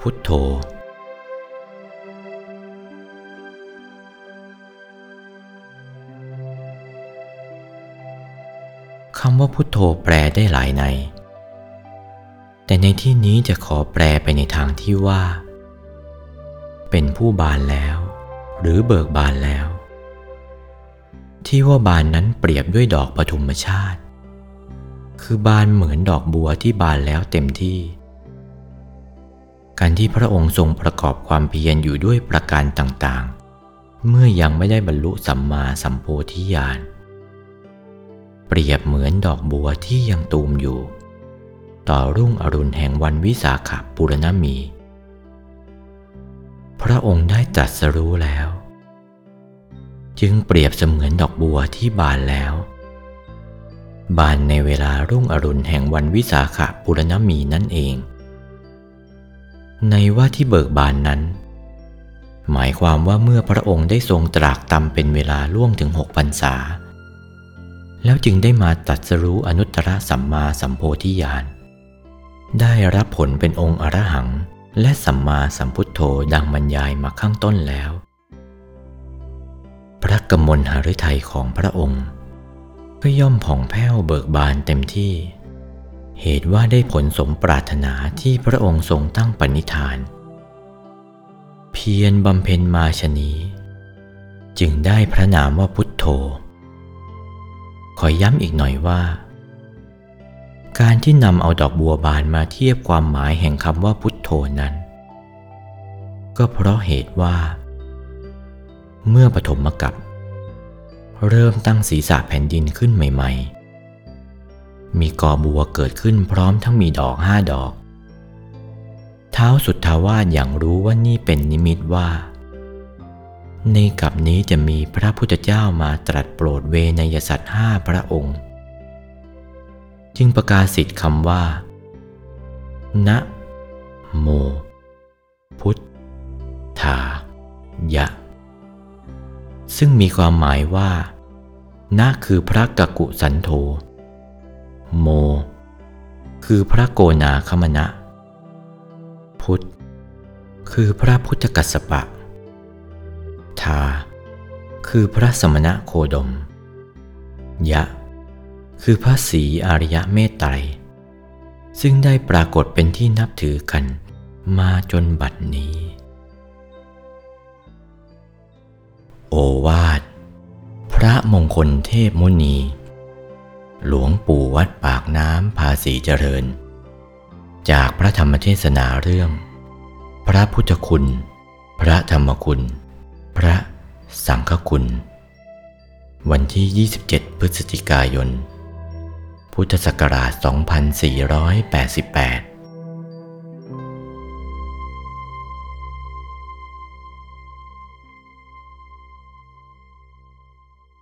พุทโธ คำว่าพุทโธแปลได้หลายใน แต่ในที่นี้จะขอแปลไปในทางที่ว่า เป็นผู้บานแล้ว หรือเบิกบานแล้ว ที่ว่าบานนั้นเปรียบด้วยดอกปฐุมชาติ คือบานเหมือนดอกบัวที่บานแล้วเต็มที่ การที่พระองค์ทรงประกอบความเพียรอยู่ด้วยประการต่างๆ เมื่อยังไม่ได้บรรลุสัมมาสัมโพธิญาณ เปรียบเหมือนดอกบัวที่ยังตูมอยู่ ต่อรุ่งอรุณแห่งวันวิสาขบุรณมี พระองค์ได้ตรัสรู้แล้ว จึงเปรียบเสมือนดอกบัวที่บานแล้ว บานในเวลารุ่งอรุณแห่งวันวิสาขบุรณมีนั่นเอง ในว่าที่เบิกบานนั้น หมายความว่าเมื่อพระองค์ได้ทรงตรากตำเป็นเวลาล่วงถึงหกพรรษา แล้วจึงได้มาตรัสรู้อนุตตรสัมมาสัมโพธิญาณได้รับผลเป็นองค์อรหัง และสัมมาสัมพุทโธดังบรรยายมาข้างต้นแล้ว พระกมลหฤทัยของพระองค์ ก็ย่อมผ่องแผ้วเบิกบานเต็มที่ เหตุว่าได้ผลสมปรารถนาที่พระองค์ทรงตั้งปณิธาน เพียรบำเพ็ญมาชนี้ จึงได้พระนามว่าพุทโธ ขอย้ำอีกหน่อยว่า การที่นำเอาดอกบัวบานมาเทียบความหมายแห่งคำว่าพุทโธนั้น ก็เพราะเหตุว่า เมื่อปฐมกัปเริ่มตั้งศีรษะแผ่นดินขึ้นใหม่ ๆ มีกอบัวเกิดขึ้นพร้อมทั้งมีดอกห้าดอก เท้าสุดทาวาสอย่างรู้ว่านี่เป็นนิมิตว่า ในกับนี้จะมีพระพุทธเจ้ามาตรัสโปรดเวนยสัตว์ห้าพระองค์ จึงประกาศสิทธิ์คำว่า นะ โม พุทธายะ ซึ่งมีความหมายว่านะคือพระกกุสันโธ โม คือพระโกนาคมณะ พุทธ คือพระพุทธกัสสปะ ทา คือพระสมณะโคดม ยะ คือพระศรีอริยเมตไตร ซึ่งได้ปรากฏเป็นที่นับถือกันมาจนบัดนี้ โอวาท พระมงคลเทพมุนี หลวงปู่วัดปากน้ำภาษีเจริญ จากพระธรรมเทศนาเรื่อง พระพุทธคุณ พระธรรมคุณ พระสังฆคุณ วันที่ 27 พฤศจิกายน พุทธศักราช 2488